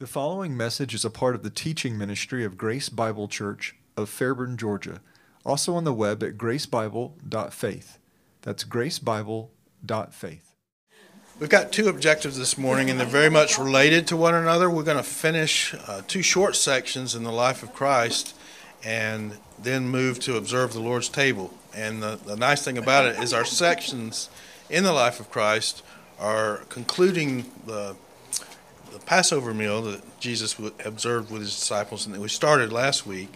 The following message is a part of the teaching ministry of Grace Bible Church of Fairburn, Georgia, also on the web at gracebible.faith. That's gracebible.faith. We've got two objectives this morning, and they're very much related to one another. We're going to finish uh, two short sections in the life of Christ and then move to observe the Lord's table. And the, the nice thing about it is our sections in the life of Christ are concluding the the Passover meal that Jesus observed with his disciples and we started last week,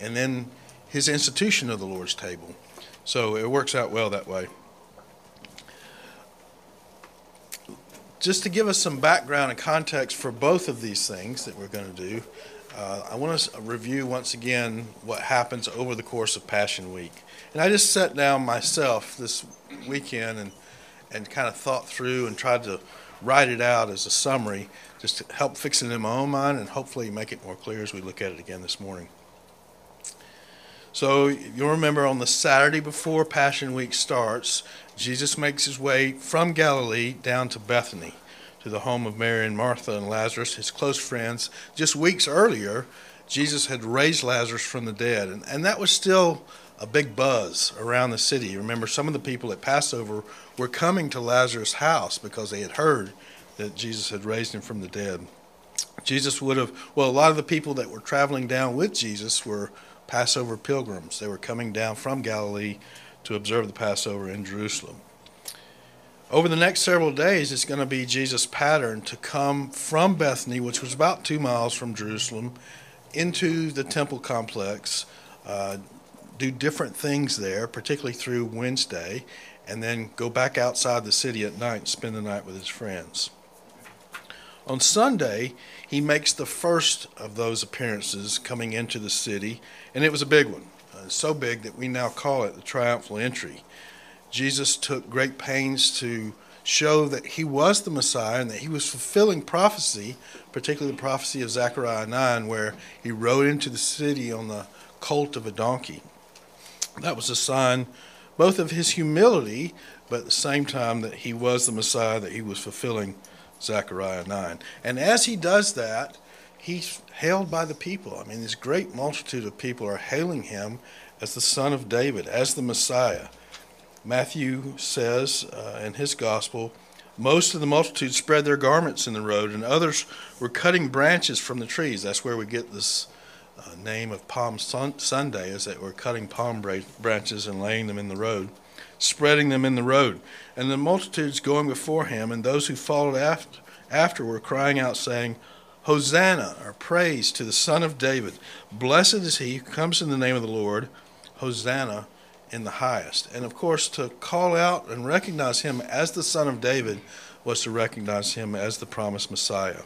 and then his institution of the Lord's table. So it works out well that way. Just to give us some background and context for both of these things that we're going to do, uh, I want to review once again what happens over the course of Passion Week. And I just sat down myself this weekend and, and kind of thought through and tried to write it out as a summary just help fix it in my own mind and hopefully make it more clear as we look at it again this morning. So you'll remember on the Saturday before Passion Week starts, Jesus makes his way from Galilee down to Bethany, to the home of Mary and Martha and Lazarus, his close friends. Just weeks earlier, Jesus had raised Lazarus from the dead, and, and that was still a big buzz around the city. Remember, some of the people at Passover were coming to Lazarus' house because they had heard that Jesus had raised him from the dead. Jesus would have, well, a lot of the people that were traveling down with Jesus were Passover pilgrims. They were coming down from Galilee to observe the Passover in Jerusalem. Over the next several days, it's going to be Jesus' pattern to come from Bethany, which was about two miles from Jerusalem, into the temple complex, uh, do different things there, particularly through Wednesday, and then go back outside the city at night and spend the night with his friends. On Sunday, he makes the first of those appearances coming into the city, and it was a big one. Uh, so big that we now call it the triumphal entry. Jesus took great pains to show that he was the Messiah and that he was fulfilling prophecy, particularly the prophecy of Zechariah 9, where he rode into the city on the colt of a donkey. That was a sign both of his humility, but at the same time that he was the Messiah, that he was fulfilling Zechariah 9. And as he does that, he's hailed by the people. I mean, this great multitude of people are hailing him as the Son of David, as the Messiah. Matthew says uh, in his gospel, most of the multitude spread their garments in the road, and others were cutting branches from the trees. That's where we get this uh, name of Palm Sunday, is that we're cutting palm branches and laying them in the road spreading them in the road. And the multitudes going before him, and those who followed after, after were crying out, saying, Hosanna, or praise to the Son of David. Blessed is he who comes in the name of the Lord. Hosanna in the highest. And of course, to call out and recognize him as the Son of David was to recognize him as the promised Messiah.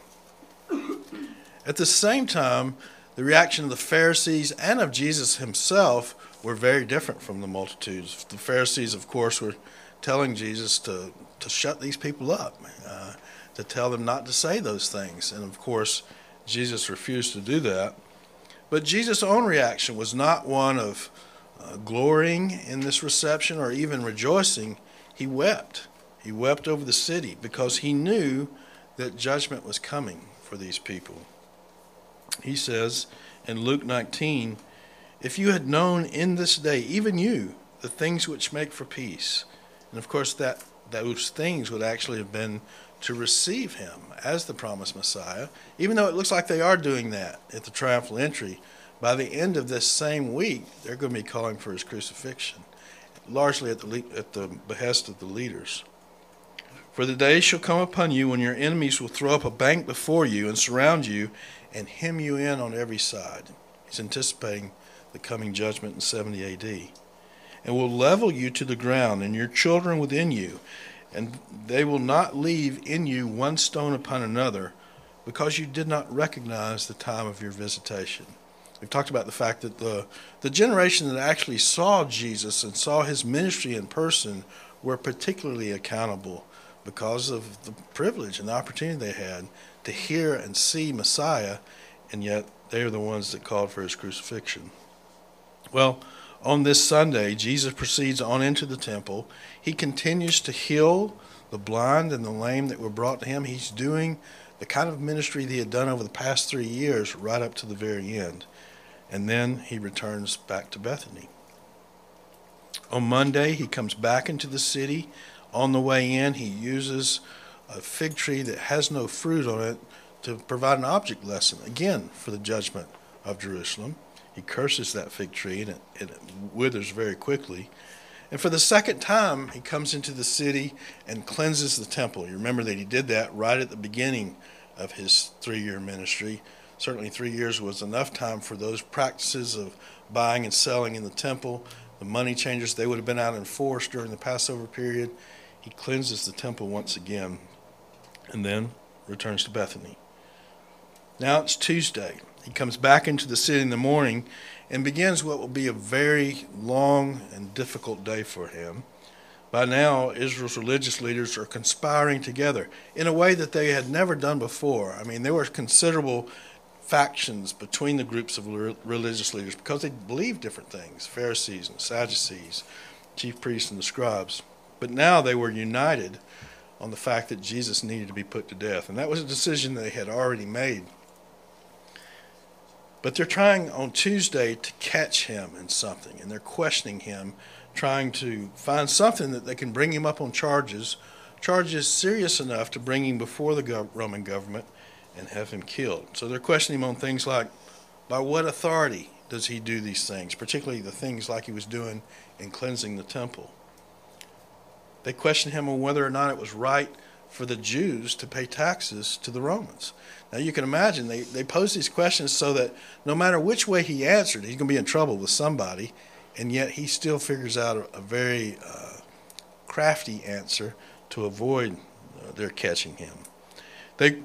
At the same time, the reaction of the Pharisees and of Jesus himself were very different from the multitudes. The Pharisees, of course, were telling Jesus to, to shut these people up, uh, to tell them not to say those things. And of course, Jesus refused to do that. But Jesus' own reaction was not one of uh, glorying in this reception or even rejoicing. He wept. He wept over the city because he knew that judgment was coming for these people. He says in Luke 19, if you had known in this day, even you, the things which make for peace, and of course that those things would actually have been to receive him as the promised Messiah, even though it looks like they are doing that at the triumphal entry. By the end of this same week, they're going to be calling for his crucifixion, largely at the, at the behest of the leaders. For the day shall come upon you when your enemies will throw up a bank before you and surround you and hem you in on every side. He's anticipating the coming judgment in 70 AD, and will level you to the ground and your children within you, and they will not leave in you one stone upon another, because you did not recognize the time of your visitation. We've talked about the fact that the, the generation that actually saw Jesus and saw his ministry in person were particularly accountable because of the privilege and the opportunity they had to hear and see Messiah, and yet they are the ones that called for his crucifixion. Well, on this Sunday, Jesus proceeds on into the temple. He continues to heal the blind and the lame that were brought to him. He's doing the kind of ministry that he had done over the past three years, right up to the very end. And then he returns back to Bethany. On Monday, he comes back into the city. On the way in, he uses a fig tree that has no fruit on it to provide an object lesson, again, for the judgment of Jerusalem. He curses that fig tree and it, it withers very quickly. And for the second time, he comes into the city and cleanses the temple. You remember that he did that right at the beginning of his three year ministry. Certainly, three years was enough time for those practices of buying and selling in the temple. The money changers, they would have been out in force during the Passover period. He cleanses the temple once again and then returns to Bethany. Now it's Tuesday. He comes back into the city in the morning and begins what will be a very long and difficult day for him. By now, Israel's religious leaders are conspiring together in a way that they had never done before. I mean, there were considerable factions between the groups of religious leaders because they believed different things Pharisees and Sadducees, chief priests and the scribes. But now they were united on the fact that Jesus needed to be put to death. And that was a decision they had already made. But they're trying on Tuesday to catch him in something, and they're questioning him, trying to find something that they can bring him up on charges, charges serious enough to bring him before the Roman government and have him killed. So they're questioning him on things like by what authority does he do these things, particularly the things like he was doing in cleansing the temple. They question him on whether or not it was right for the Jews to pay taxes to the Romans. Now you can imagine they, they pose these questions so that no matter which way he answered, he's going to be in trouble with somebody, and yet he still figures out a, a very uh, crafty answer to avoid uh, their catching him. They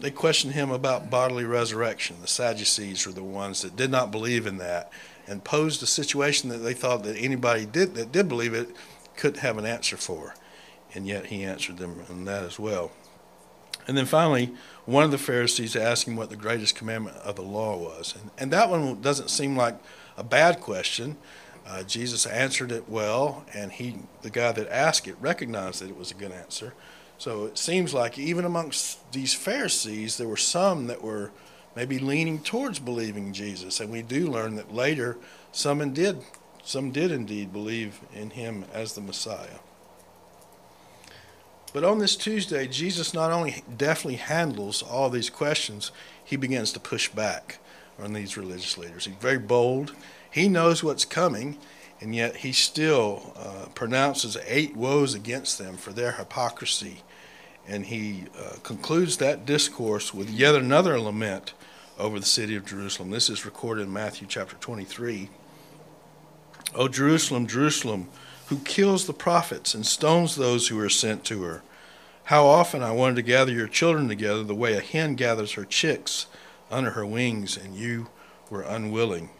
they question him about bodily resurrection. The Sadducees were the ones that did not believe in that and posed a situation that they thought that anybody did that did believe it couldn't have an answer for. And yet he answered them in that as well. And then finally, one of the Pharisees asked him what the greatest commandment of the law was. And, and that one doesn't seem like a bad question. Uh, Jesus answered it well, and he, the guy that asked it, recognized that it was a good answer. So it seems like even amongst these Pharisees, there were some that were maybe leaning towards believing Jesus. And we do learn that later some did, some did indeed believe in him as the Messiah. But on this Tuesday, Jesus not only definitely handles all these questions, he begins to push back on these religious leaders. He's very bold. He knows what's coming, and yet he still uh, pronounces eight woes against them for their hypocrisy. And he uh, concludes that discourse with yet another lament over the city of Jerusalem. This is recorded in Matthew chapter 23. O Jerusalem, Jerusalem, who kills the prophets and stones those who are sent to her. How often I wanted to gather your children together the way a hen gathers her chicks under her wings, and you were unwilling.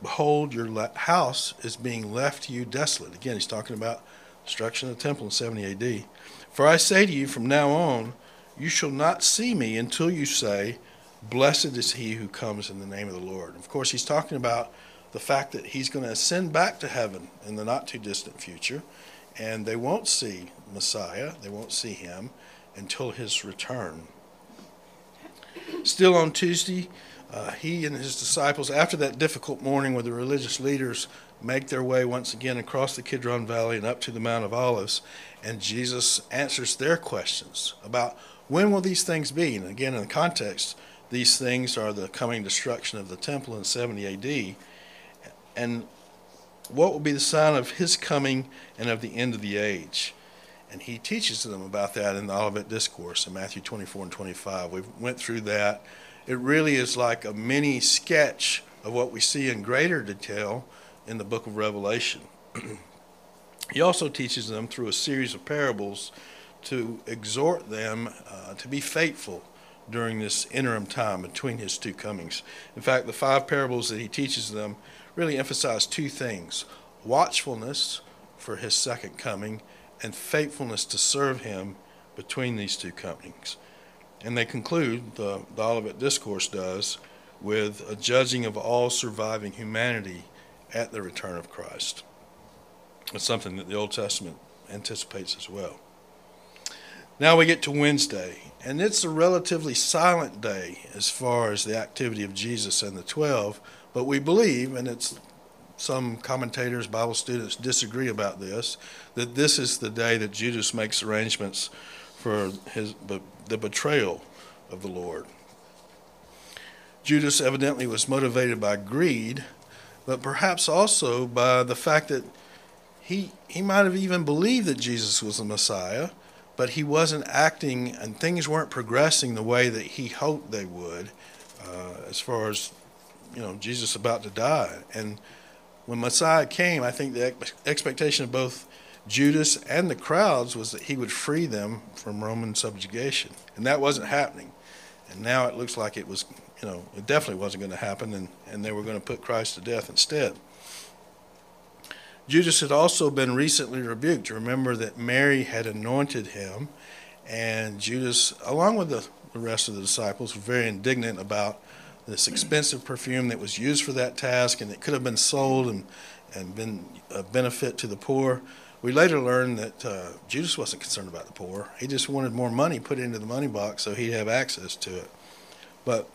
Behold, your house is being left to you desolate. Again, he's talking about destruction of the temple in 70 AD. For I say to you, from now on, you shall not see me until you say, Blessed is he who comes in the name of the Lord. Of course, he's talking about the fact that he's going to ascend back to heaven in the not too distant future, and they won't see Messiah, they won't see him until his return. Still on Tuesday, uh, he and his disciples, after that difficult morning with the religious leaders, make their way once again across the Kidron Valley and up to the Mount of Olives, and Jesus answers their questions about when will these things be. And again, in the context, these things are the coming destruction of the temple in 70 AD and what will be the sign of his coming and of the end of the age. And he teaches them about that in the Olivet Discourse in Matthew 24 and 25. We went through that. It really is like a mini sketch of what we see in greater detail in the book of Revelation. he also teaches them through a series of parables to exhort them uh, to be faithful during this interim time between his two comings. In fact, the five parables that he teaches them really emphasize two things watchfulness for his second coming and faithfulness to serve him between these two comings. And they conclude, the, the Olivet Discourse does, with a judging of all surviving humanity at the return of Christ. It's something that the Old Testament anticipates as well. Now we get to Wednesday, and it's a relatively silent day as far as the activity of Jesus and the 12, but we believe, and it's some commentators, Bible students disagree about this, that this is the day that Judas makes arrangements for his the betrayal of the Lord. Judas evidently was motivated by greed, but perhaps also by the fact that he he might have even believed that Jesus was the Messiah, but he wasn't acting and things weren't progressing the way that he hoped they would, uh, as far as you know Jesus about to die and when Messiah came, I think the expectation of both Judas and the crowds was that he would free them from Roman subjugation. And that wasn't happening. And now it looks like it was, you know, it definitely wasn't going to happen, and, and they were going to put Christ to death instead. Judas had also been recently rebuked. Remember that Mary had anointed him, and Judas, along with the, the rest of the disciples, were very indignant about this expensive perfume that was used for that task and it could have been sold and, and been a benefit to the poor. We later learned that uh, Judas wasn't concerned about the poor. He just wanted more money put into the money box so he'd have access to it. But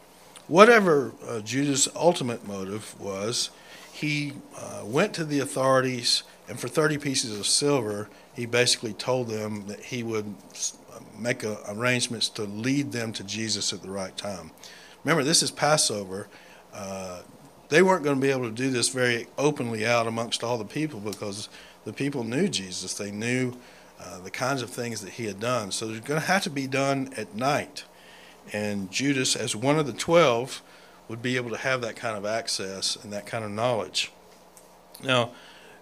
whatever uh, Judas' ultimate motive was, he uh, went to the authorities and for 30 pieces of silver, he basically told them that he would make a, arrangements to lead them to Jesus at the right time remember, this is Passover. Uh, they weren't going to be able to do this very openly out amongst all the people because the people knew Jesus. They knew uh, the kinds of things that he had done. So it's going to have to be done at night. And Judas, as one of the twelve, would be able to have that kind of access and that kind of knowledge. Now,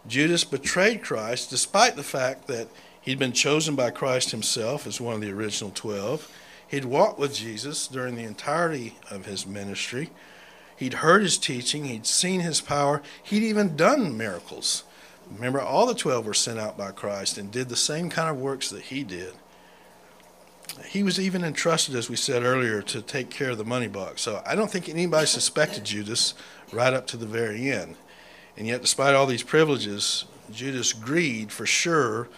Judas betrayed Christ despite the fact that he'd been chosen by Christ himself as one of the original twelve. He'd walked with Jesus during the entirety of his ministry. He'd heard his teaching, he'd seen his power, he'd even done miracles. Remember, all the 12 were sent out by Christ and did the same kind of works that he did. He was even entrusted, as we said earlier, to take care of the money box. So I don't think anybody suspected Judas right up to the very end. And yet, despite all these privileges, Judas' greed for sure,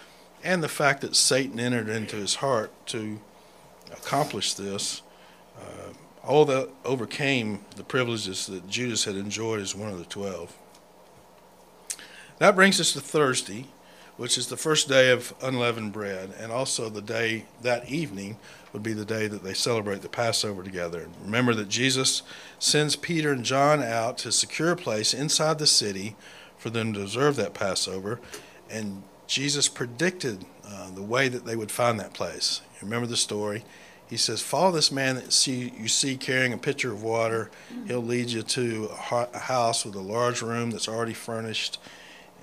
and the fact that Satan entered into his heart to accomplish this, uh, all that overcame the privileges that Judas had enjoyed as one of the twelve. That brings us to Thursday, which is the first day of unleavened bread, and also the day that evening would be the day that they celebrate the Passover together. Remember that Jesus sends Peter and John out to secure a place inside the city for them to observe that Passover, and Jesus predicted uh, the way that they would find that place. Remember the story? he says, Follow this man that see, you see carrying a pitcher of water. He'll lead you to a house with a large room that's already furnished,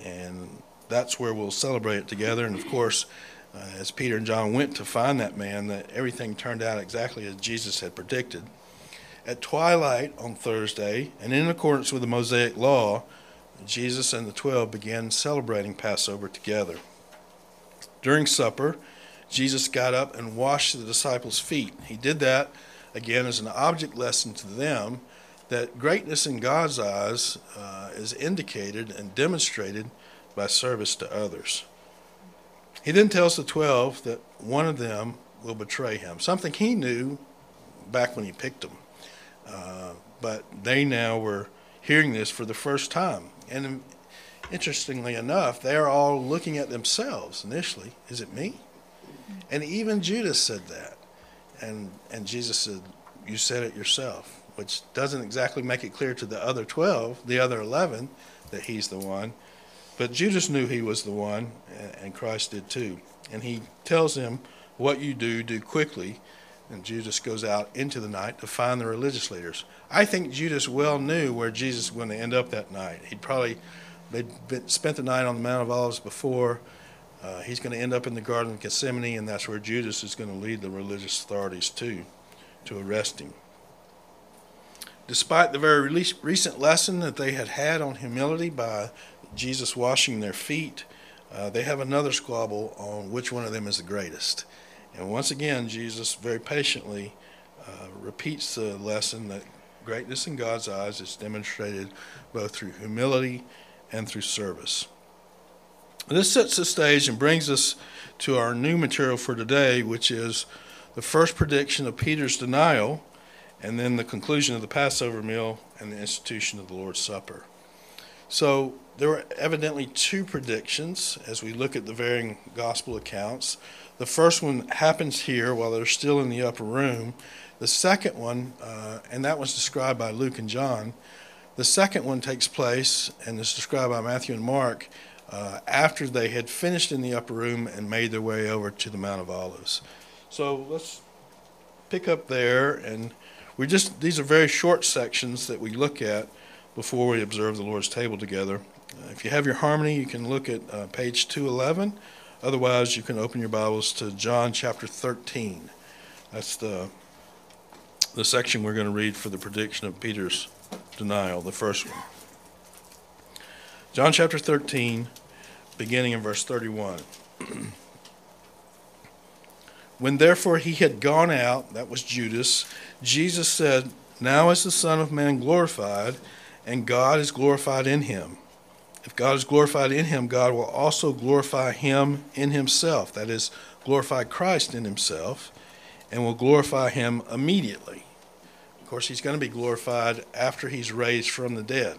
and that's where we'll celebrate it together. And of course, uh, as Peter and John went to find that man, that everything turned out exactly as Jesus had predicted. At twilight on Thursday, and in accordance with the Mosaic law, Jesus and the twelve began celebrating Passover together. During supper, Jesus got up and washed the disciples' feet. He did that, again, as an object lesson to them that greatness in God's eyes uh, is indicated and demonstrated by service to others. He then tells the twelve that one of them will betray him, something he knew back when he picked them. Uh, but they now were hearing this for the first time. And interestingly enough, they are all looking at themselves initially. Is it me? And even Judas said that. And, and Jesus said, You said it yourself, which doesn't exactly make it clear to the other 12, the other 11, that he's the one. But Judas knew he was the one, and Christ did too. And he tells him, What you do, do quickly. And Judas goes out into the night to find the religious leaders. I think Judas well knew where Jesus was going to end up that night. He'd probably they'd been, spent the night on the Mount of Olives before. Uh, he's going to end up in the Garden of Gethsemane, and that's where Judas is going to lead the religious authorities to, to arrest him. Despite the very recent lesson that they had had on humility by Jesus washing their feet, uh, they have another squabble on which one of them is the greatest. And once again, Jesus very patiently uh, repeats the lesson that greatness in God's eyes is demonstrated both through humility and through service. This sets the stage and brings us to our new material for today, which is the first prediction of Peter's denial, and then the conclusion of the Passover meal and the institution of the Lord's Supper. So there were evidently two predictions as we look at the varying gospel accounts. The first one happens here while they're still in the upper room. The second one, uh, and that was described by Luke and John, the second one takes place and is described by Matthew and Mark uh, after they had finished in the upper room and made their way over to the Mount of Olives. So let's pick up there, and we just these are very short sections that we look at before we observe the Lord's table together. Uh, if you have your harmony, you can look at uh, page 211. Otherwise, you can open your Bibles to John chapter 13. That's the the section we're going to read for the prediction of Peter's denial, the first one. John chapter 13, beginning in verse 31. when therefore he had gone out, that was Judas, Jesus said, Now is the Son of Man glorified, and God is glorified in him. If God is glorified in him, God will also glorify him in himself. That is, glorify Christ in himself, and will glorify him immediately Of course, he's going to be glorified after he's raised from the dead.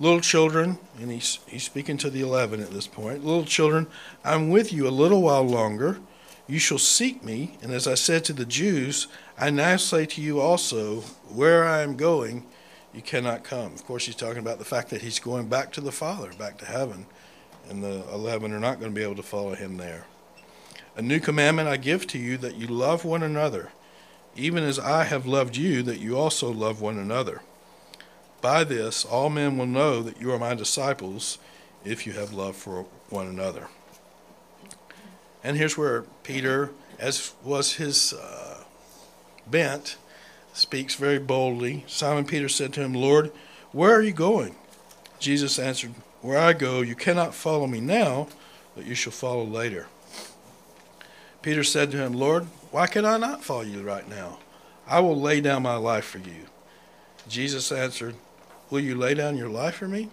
Little children, and he's, he's speaking to the eleven at this point. Little children, I'm with you a little while longer. You shall seek me, and as I said to the Jews, I now say to you also, where I am going, you cannot come. Of course, he's talking about the fact that he's going back to the Father, back to heaven, and the eleven are not going to be able to follow him there. A new commandment I give to you that you love one another even as I have loved you, that you also love one another. By this, all men will know that you are my disciples if you have love for one another. And here's where Peter, as was his uh, bent, speaks very boldly. Simon Peter said to him, Lord, where are you going? Jesus answered, Where I go, you cannot follow me now, but you shall follow later. Peter said to him, Lord, why can I not follow you right now? I will lay down my life for you. Jesus answered, Will you lay down your life for me?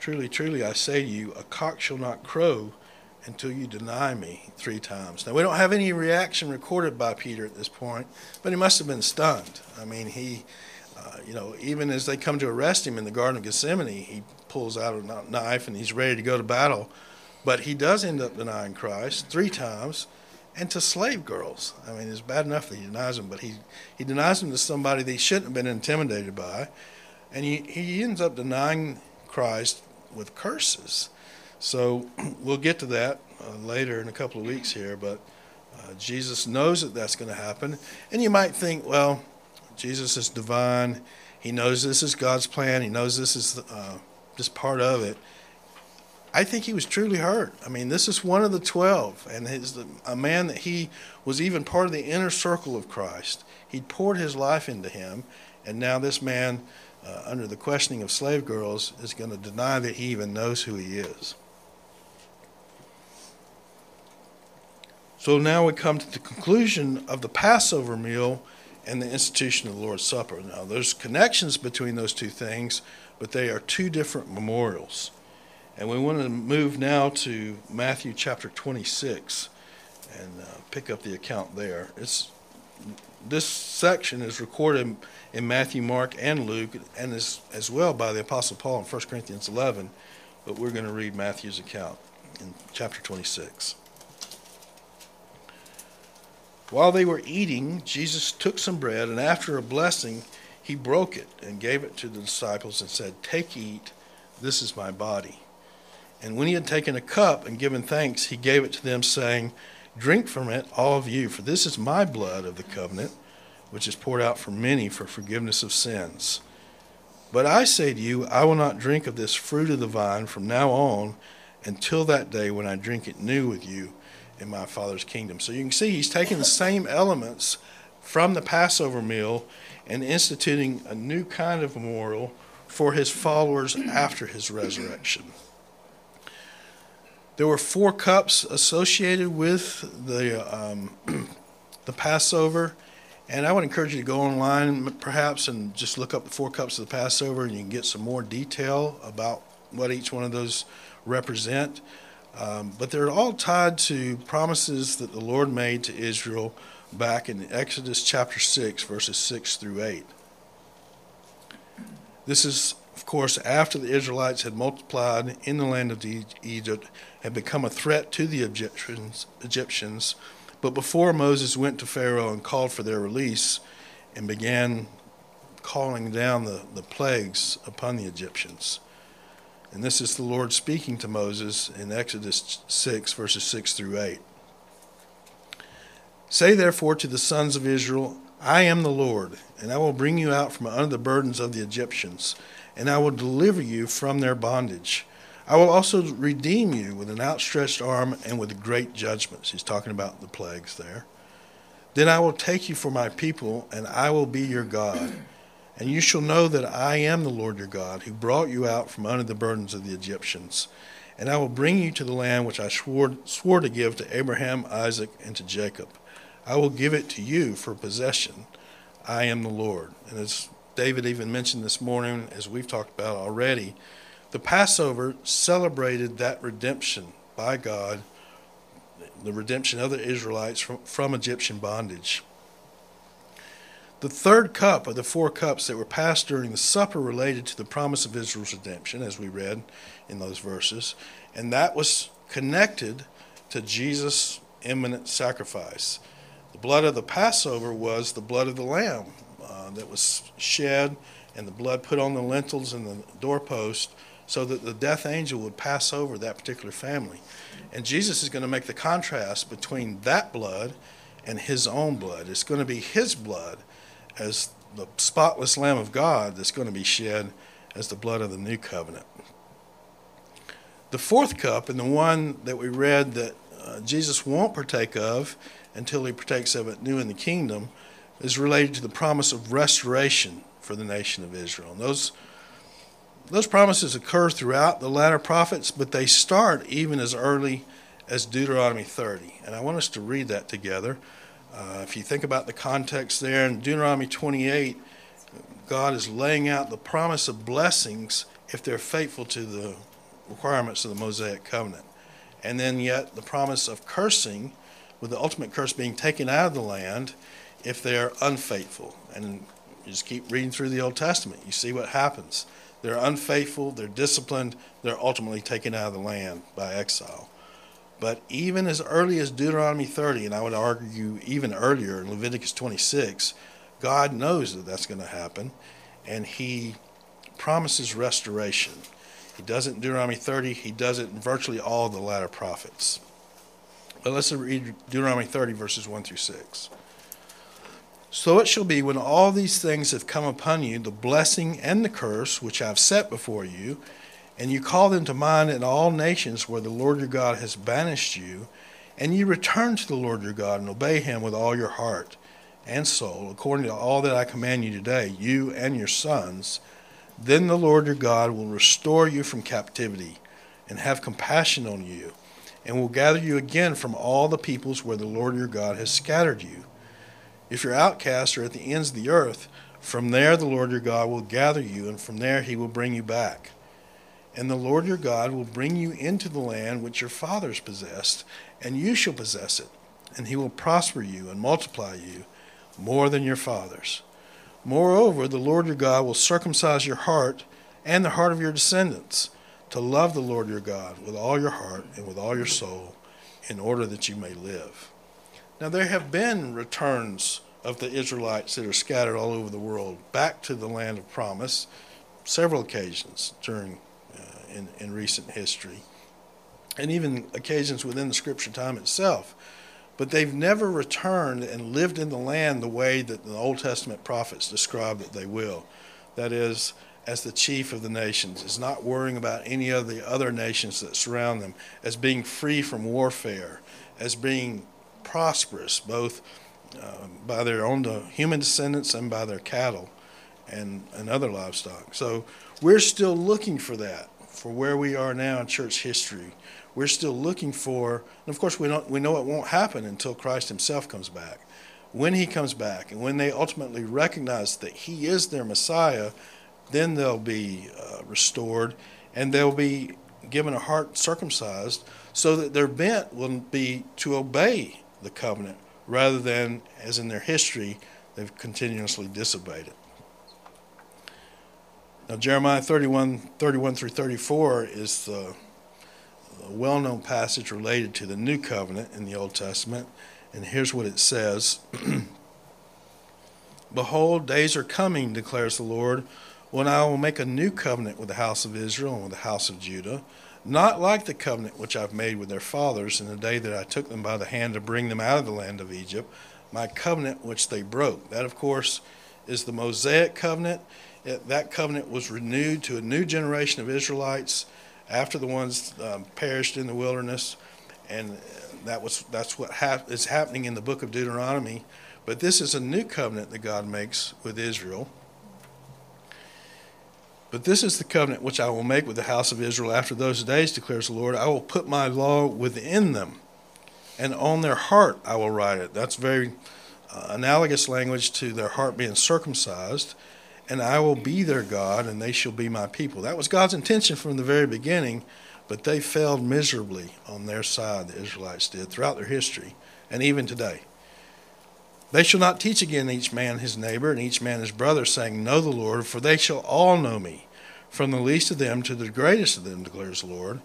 Truly, truly, I say to you, a cock shall not crow until you deny me three times. Now, we don't have any reaction recorded by Peter at this point, but he must have been stunned. I mean, he, uh, you know, even as they come to arrest him in the Garden of Gethsemane, he pulls out a knife and he's ready to go to battle. But he does end up denying Christ three times and to slave girls. I mean, it's bad enough that he denies them, but he, he denies them to somebody that he shouldn't have been intimidated by. And he, he ends up denying Christ with curses. So we'll get to that uh, later in a couple of weeks here, but uh, Jesus knows that that's going to happen. And you might think, well, Jesus is divine. He knows this is God's plan. He knows this is uh, just part of it. I think he was truly hurt. I mean, this is one of the 12, and he's a man that he was even part of the inner circle of Christ. He'd poured his life into him, and now this man, uh, under the questioning of slave girls, is going to deny that he even knows who he is. So now we come to the conclusion of the Passover meal and the institution of the Lord's Supper. Now, there's connections between those two things, but they are two different memorials. And we want to move now to Matthew chapter 26 and uh, pick up the account there. It's, this section is recorded in Matthew, Mark, and Luke, and is, as well by the Apostle Paul in 1 Corinthians 11. But we're going to read Matthew's account in chapter 26. While they were eating, Jesus took some bread, and after a blessing, he broke it and gave it to the disciples and said, Take, eat, this is my body. And when he had taken a cup and given thanks, he gave it to them, saying, Drink from it, all of you, for this is my blood of the covenant, which is poured out for many for forgiveness of sins. But I say to you, I will not drink of this fruit of the vine from now on until that day when I drink it new with you in my Father's kingdom. So you can see he's taking the same elements from the Passover meal and instituting a new kind of memorial for his followers after his resurrection. There were four cups associated with the um, the Passover, and I would encourage you to go online perhaps and just look up the four cups of the Passover, and you can get some more detail about what each one of those represent. Um, but they're all tied to promises that the Lord made to Israel back in Exodus chapter 6, verses 6 through 8. This is, of course, after the Israelites had multiplied in the land of Egypt, had become a threat to the Egyptians, Egyptians, but before Moses went to Pharaoh and called for their release and began calling down the, the plagues upon the Egyptians. And this is the Lord speaking to Moses in Exodus 6, verses 6 through 8. Say therefore to the sons of Israel, I am the Lord, and I will bring you out from under the burdens of the Egyptians, and I will deliver you from their bondage. I will also redeem you with an outstretched arm and with great judgments. He's talking about the plagues there. Then I will take you for my people, and I will be your God. And you shall know that I am the Lord your God, who brought you out from under the burdens of the Egyptians. And I will bring you to the land which I swore, swore to give to Abraham, Isaac, and to Jacob. I will give it to you for possession. I am the Lord. And as David even mentioned this morning, as we've talked about already, the Passover celebrated that redemption by God, the redemption of the Israelites from, from Egyptian bondage. The third cup of the four cups that were passed during the supper related to the promise of Israel's redemption, as we read in those verses, and that was connected to Jesus' imminent sacrifice. The blood of the Passover was the blood of the Lamb uh, that was shed and the blood put on the lintels and the doorpost so that the death angel would pass over that particular family. And Jesus is going to make the contrast between that blood and his own blood. It's going to be his blood as the spotless Lamb of God that's going to be shed as the blood of the new covenant. The fourth cup, and the one that we read that uh, Jesus won't partake of until he partakes of it new in the kingdom, is related to the promise of restoration for the nation of Israel. And those, those promises occur throughout the latter prophets, but they start even as early as Deuteronomy 30. And I want us to read that together. Uh, if you think about the context there in Deuteronomy 28, God is laying out the promise of blessings if they're faithful to the requirements of the Mosaic covenant. And then yet the promise of cursing, with the ultimate curse being taken out of the land if they're unfaithful. And you just keep reading through the Old Testament, you see what happens. They're unfaithful, they're disciplined, they're ultimately taken out of the land by exile. But even as early as Deuteronomy 30, and I would argue even earlier in Leviticus 26, God knows that that's going to happen, and He promises restoration. He does it in Deuteronomy 30, He does it in virtually all the latter prophets. But let's read Deuteronomy 30, verses 1 through 6. So it shall be when all these things have come upon you, the blessing and the curse which I have set before you, and you call them to mind in all nations where the Lord your God has banished you, and you return to the Lord your God and obey him with all your heart and soul, according to all that I command you today, you and your sons, then the Lord your God will restore you from captivity and have compassion on you, and will gather you again from all the peoples where the Lord your God has scattered you. If your outcasts are at the ends of the earth, from there the Lord your God will gather you, and from there he will bring you back. And the Lord your God will bring you into the land which your fathers possessed, and you shall possess it. And he will prosper you and multiply you more than your fathers. Moreover, the Lord your God will circumcise your heart and the heart of your descendants to love the Lord your God with all your heart and with all your soul, in order that you may live. Now, there have been returns of the Israelites that are scattered all over the world back to the land of promise several occasions during uh, in, in recent history, and even occasions within the scripture time itself. But they've never returned and lived in the land the way that the Old Testament prophets describe that they will. That is, as the chief of the nations, is not worrying about any of the other nations that surround them, as being free from warfare, as being prosperous, both uh, by their own human descendants and by their cattle and, and other livestock. So we're still looking for that for where we are now in church history. We're still looking for, and of course, we, don't, we know it won't happen until Christ Himself comes back. When He comes back, and when they ultimately recognize that He is their Messiah, then they'll be uh, restored and they'll be given a heart circumcised so that their bent will be to obey the covenant rather than, as in their history, they've continuously disobeyed it. Now, Jeremiah 31, 31 through 34 is the, the well known passage related to the new covenant in the Old Testament. And here's what it says Behold, days are coming, declares the Lord, when I will make a new covenant with the house of Israel and with the house of Judah, not like the covenant which I've made with their fathers in the day that I took them by the hand to bring them out of the land of Egypt, my covenant which they broke. That, of course, is the Mosaic covenant. It, that covenant was renewed to a new generation of Israelites after the ones um, perished in the wilderness, and that was that's what hap- is happening in the book of Deuteronomy. But this is a new covenant that God makes with Israel. But this is the covenant which I will make with the house of Israel after those days, declares the Lord. I will put my law within them, and on their heart I will write it. That's very uh, analogous language to their heart being circumcised. And I will be their God, and they shall be my people. That was God's intention from the very beginning, but they failed miserably on their side, the Israelites did, throughout their history, and even today. They shall not teach again each man his neighbor and each man his brother, saying, Know the Lord, for they shall all know me, from the least of them to the greatest of them, declares the Lord.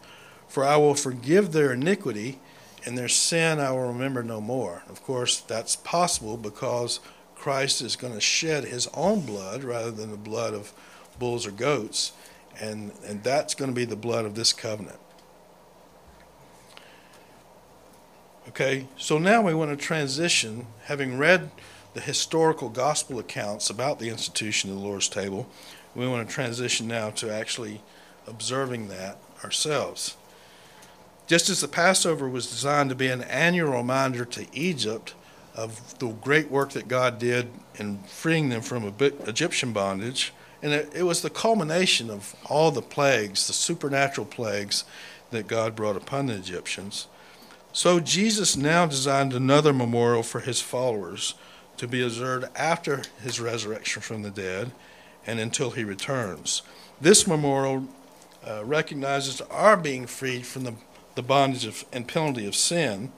For I will forgive their iniquity, and their sin I will remember no more. Of course, that's possible because Christ is going to shed his own blood rather than the blood of bulls or goats, and, and that's going to be the blood of this covenant. Okay, so now we want to transition, having read the historical gospel accounts about the institution of the Lord's table, we want to transition now to actually observing that ourselves. Just as the Passover was designed to be an annual reminder to Egypt of the great work that God did in freeing them from Egyptian bondage, and it, it was the culmination of all the plagues, the supernatural plagues that God brought upon the Egyptians. So Jesus now designed another memorial for his followers to be observed after his resurrection from the dead and until he returns. This memorial uh, recognizes our being freed from the, the bondage of, and penalty of sin,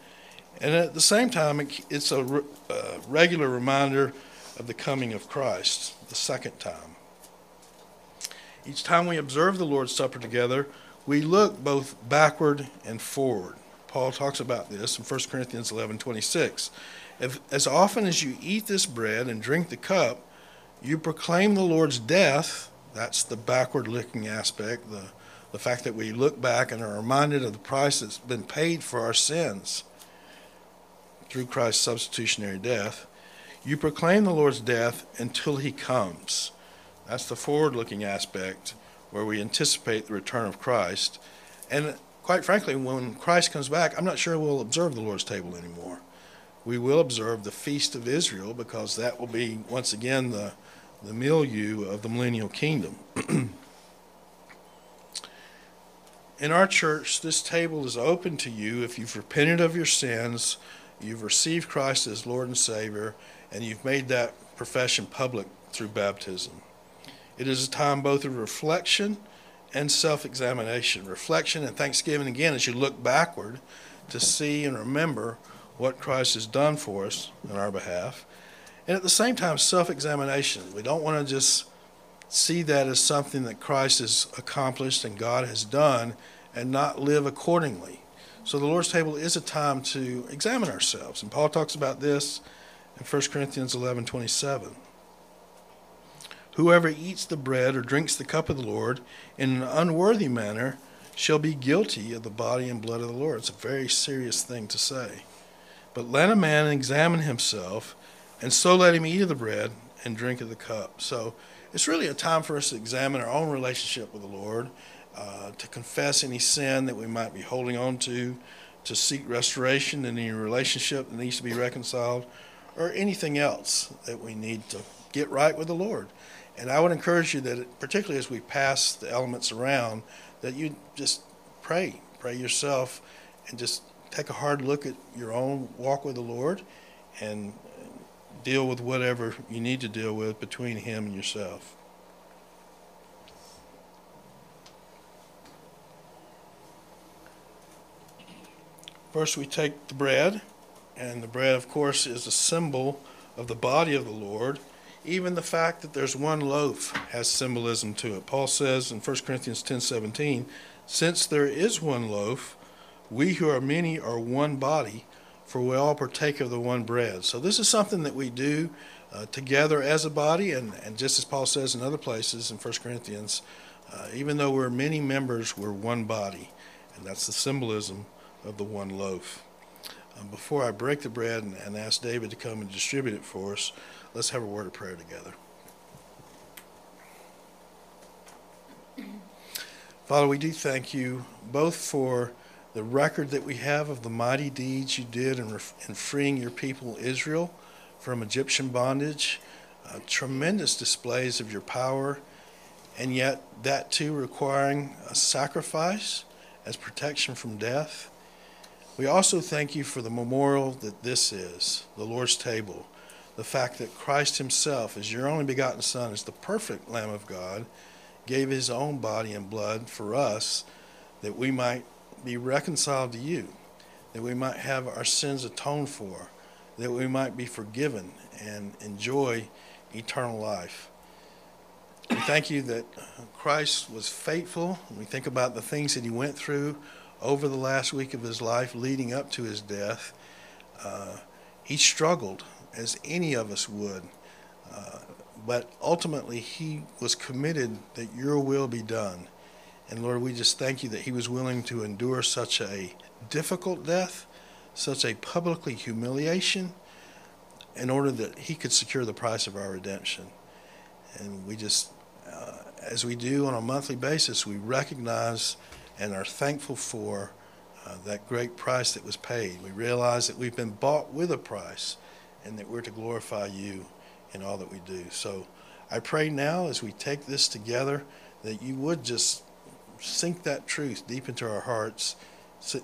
and at the same time, it, it's a re, uh, regular reminder of the coming of Christ, the second time. Each time we observe the Lord's Supper together, we look both backward and forward. Paul talks about this in 1 Corinthians 11 26. If, as often as you eat this bread and drink the cup, you proclaim the Lord's death. That's the backward looking aspect, the, the fact that we look back and are reminded of the price that's been paid for our sins through Christ's substitutionary death. You proclaim the Lord's death until he comes. That's the forward looking aspect where we anticipate the return of Christ. And quite frankly, when Christ comes back, I'm not sure we'll observe the Lord's table anymore. We will observe the Feast of Israel because that will be, once again, the, the milieu of the millennial kingdom. In our church, this table is open to you if you've repented of your sins, you've received Christ as Lord and Savior, and you've made that profession public through baptism. It is a time both of reflection and self examination, reflection and thanksgiving again as you look backward to see and remember what Christ has done for us on our behalf. And at the same time, self examination. We don't want to just see that as something that Christ has accomplished and God has done and not live accordingly. So the Lord's table is a time to examine ourselves. And Paul talks about this in 1 Corinthians 11 27. Whoever eats the bread or drinks the cup of the Lord in an unworthy manner shall be guilty of the body and blood of the Lord. It's a very serious thing to say. But let a man examine himself, and so let him eat of the bread and drink of the cup. So it's really a time for us to examine our own relationship with the Lord, uh, to confess any sin that we might be holding on to, to seek restoration in any relationship that needs to be reconciled, or anything else that we need to get right with the Lord. And I would encourage you that, particularly as we pass the elements around, that you just pray, pray yourself, and just take a hard look at your own walk with the Lord and deal with whatever you need to deal with between Him and yourself. First, we take the bread, and the bread, of course, is a symbol of the body of the Lord. Even the fact that there's one loaf has symbolism to it. Paul says in 1 Corinthians 10:17, "Since there is one loaf, we who are many are one body, for we all partake of the one bread." So this is something that we do uh, together as a body, and, and just as Paul says in other places in 1 Corinthians, uh, even though we're many members, we're one body, and that's the symbolism of the one loaf. Um, before I break the bread and, and ask David to come and distribute it for us, let's have a word of prayer together. Father, we do thank you both for the record that we have of the mighty deeds you did in, in freeing your people Israel from Egyptian bondage, uh, tremendous displays of your power, and yet that too requiring a sacrifice as protection from death. We also thank you for the memorial that this is, the Lord's table, the fact that Christ Himself, as your only begotten Son, is the perfect Lamb of God, gave His own body and blood for us that we might be reconciled to you, that we might have our sins atoned for, that we might be forgiven and enjoy eternal life. We thank you that Christ was faithful. When We think about the things that He went through over the last week of his life leading up to his death, uh, he struggled as any of us would. Uh, but ultimately, he was committed that your will be done. And Lord, we just thank you that he was willing to endure such a difficult death, such a publicly humiliation, in order that he could secure the price of our redemption. And we just, uh, as we do on a monthly basis, we recognize and are thankful for uh, that great price that was paid. We realize that we've been bought with a price and that we're to glorify you in all that we do. So I pray now as we take this together that you would just sink that truth deep into our hearts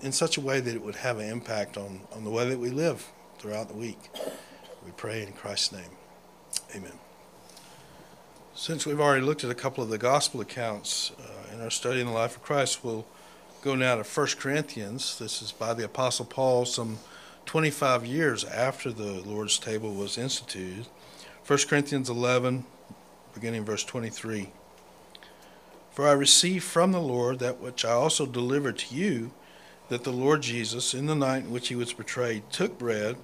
in such a way that it would have an impact on, on the way that we live throughout the week. We pray in Christ's name. Amen. Since we've already looked at a couple of the gospel accounts uh, in our study in the life of Christ, we'll go now to 1 Corinthians. This is by the Apostle Paul some 25 years after the Lord's table was instituted. 1 Corinthians 11, beginning verse 23. For I received from the Lord that which I also delivered to you, that the Lord Jesus, in the night in which he was betrayed, took bread,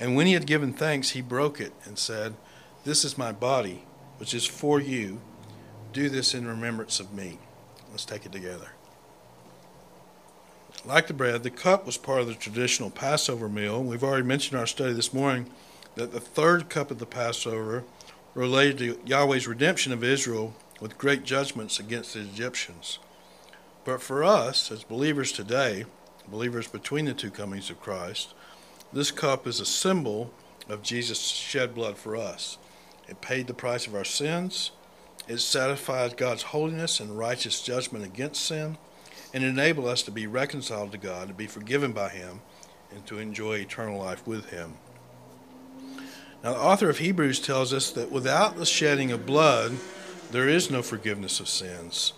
and when he had given thanks, he broke it, and said, This is my body which is for you. Do this in remembrance of me. Let's take it together. Like the bread, the cup was part of the traditional Passover meal. We've already mentioned our study this morning that the third cup of the Passover related to Yahweh's redemption of Israel with great judgments against the Egyptians. But for us, as believers today, believers between the two comings of Christ, this cup is a symbol of Jesus' shed blood for us. It paid the price of our sins. It satisfies God's holiness and righteous judgment against sin, and enable us to be reconciled to God, to be forgiven by Him, and to enjoy eternal life with Him. Now, the author of Hebrews tells us that without the shedding of blood, there is no forgiveness of sins.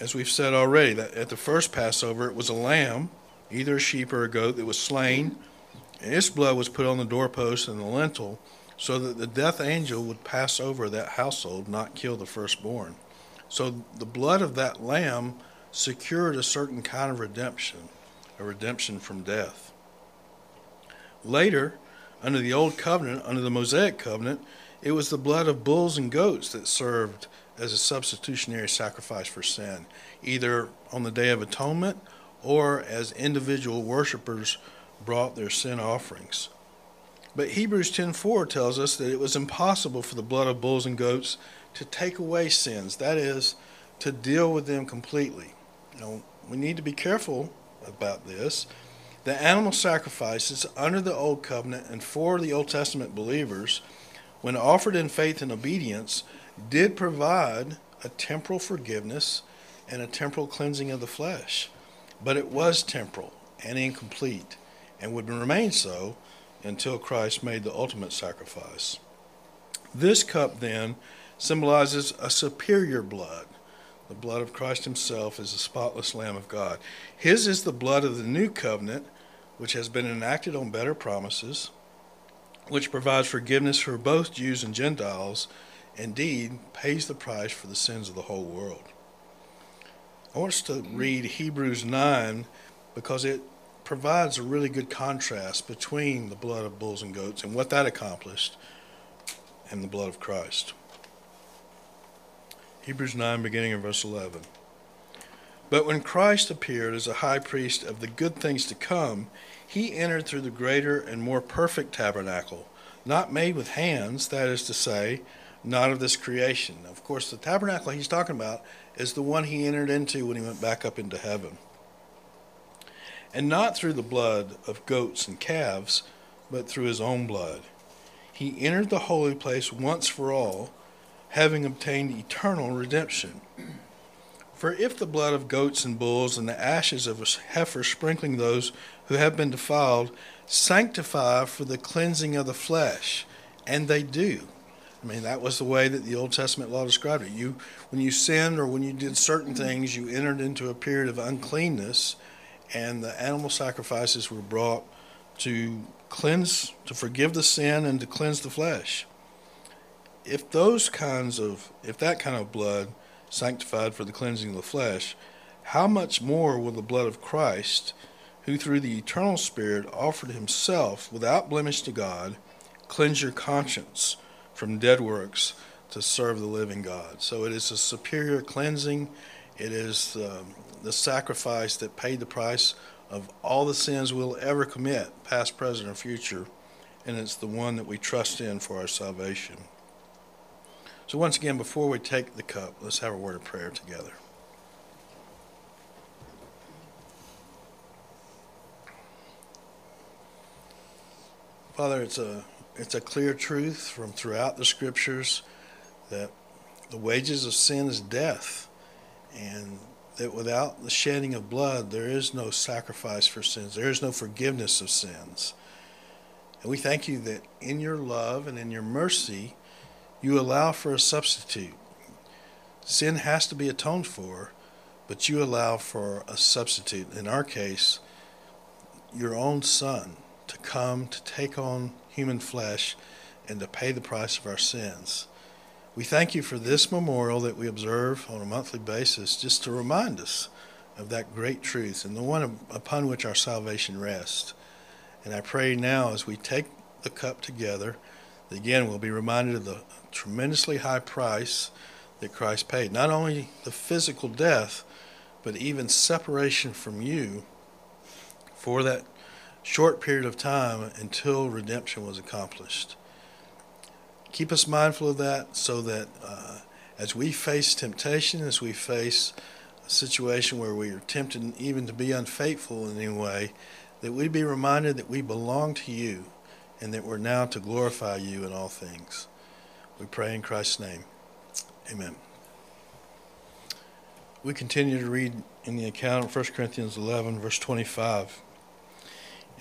As we've said already, that at the first Passover, it was a lamb, either a sheep or a goat, that was slain, and its blood was put on the doorpost and the lintel so that the death angel would pass over that household, not kill the firstborn. So the blood of that lamb secured a certain kind of redemption, a redemption from death. Later, under the Old Covenant, under the Mosaic Covenant, it was the blood of bulls and goats that served as a substitutionary sacrifice for sin, either on the Day of Atonement or as individual worshippers brought their sin offerings. But Hebrews 10:4 tells us that it was impossible for the blood of bulls and goats to take away sins. That is, to deal with them completely. Now, we need to be careful about this. The animal sacrifices under the Old Covenant and for the Old Testament believers, when offered in faith and obedience, did provide a temporal forgiveness and a temporal cleansing of the flesh. But it was temporal and incomplete and would remain so until Christ made the ultimate sacrifice. This cup, then, symbolizes a superior blood. The blood of Christ Himself is the spotless Lamb of God. His is the blood of the new covenant, which has been enacted on better promises, which provides forgiveness for both Jews and Gentiles, indeed pays the price for the sins of the whole world. I want us to read Hebrews 9 because it provides a really good contrast between the blood of bulls and goats and what that accomplished and the blood of Christ. Hebrews 9, beginning in verse 11. But when Christ appeared as a high priest of the good things to come, he entered through the greater and more perfect tabernacle, not made with hands, that is to say, not of this creation. Of course, the tabernacle he's talking about is the one he entered into when he went back up into heaven. And not through the blood of goats and calves, but through his own blood. He entered the holy place once for all, having obtained eternal redemption. For if the blood of goats and bulls and the ashes of a heifer sprinkling those who have been defiled sanctify for the cleansing of the flesh, and they do. I mean, that was the way that the Old Testament law described it. You, when you sinned or when you did certain things, you entered into a period of uncleanness, and the animal sacrifices were brought to cleanse, to forgive the sin, and to cleanse the flesh. If those kinds of, if that kind of blood sanctified for the cleansing of the flesh, how much more will the blood of Christ, who through the eternal Spirit offered himself without blemish to God, cleanse your conscience from dead works to serve the living God? So it is a superior cleansing. It is um, the sacrifice that paid the price of all the sins we'll ever commit, past, present, or future, and it's the one that we trust in for our salvation. So, once again, before we take the cup, let's have a word of prayer together. Father, it's a it's a clear truth from throughout the scriptures that the wages of sin is death, and that without the shedding of blood, there is no sacrifice for sins. There is no forgiveness of sins. And we thank you that in your love and in your mercy, you allow for a substitute. Sin has to be atoned for, but you allow for a substitute. In our case, your own Son to come to take on human flesh and to pay the price of our sins. We thank you for this memorial that we observe on a monthly basis just to remind us of that great truth and the one upon which our salvation rests. And I pray now as we take the cup together Again, we'll be reminded of the tremendously high price that Christ paid. Not only the physical death, but even separation from you for that short period of time until redemption was accomplished. Keep us mindful of that so that uh, as we face temptation, as we face a situation where we are tempted even to be unfaithful in any way, that we be reminded that we belong to you and that we're now to glorify you in all things. We pray in Christ's name. Amen. We continue to read in the account of 1 Corinthians 11, verse 25.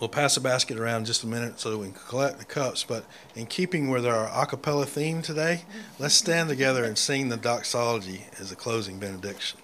We'll pass the basket around in just a minute so that we can collect the cups, but in keeping with our a cappella theme today, let's stand together and sing the doxology as a closing benediction.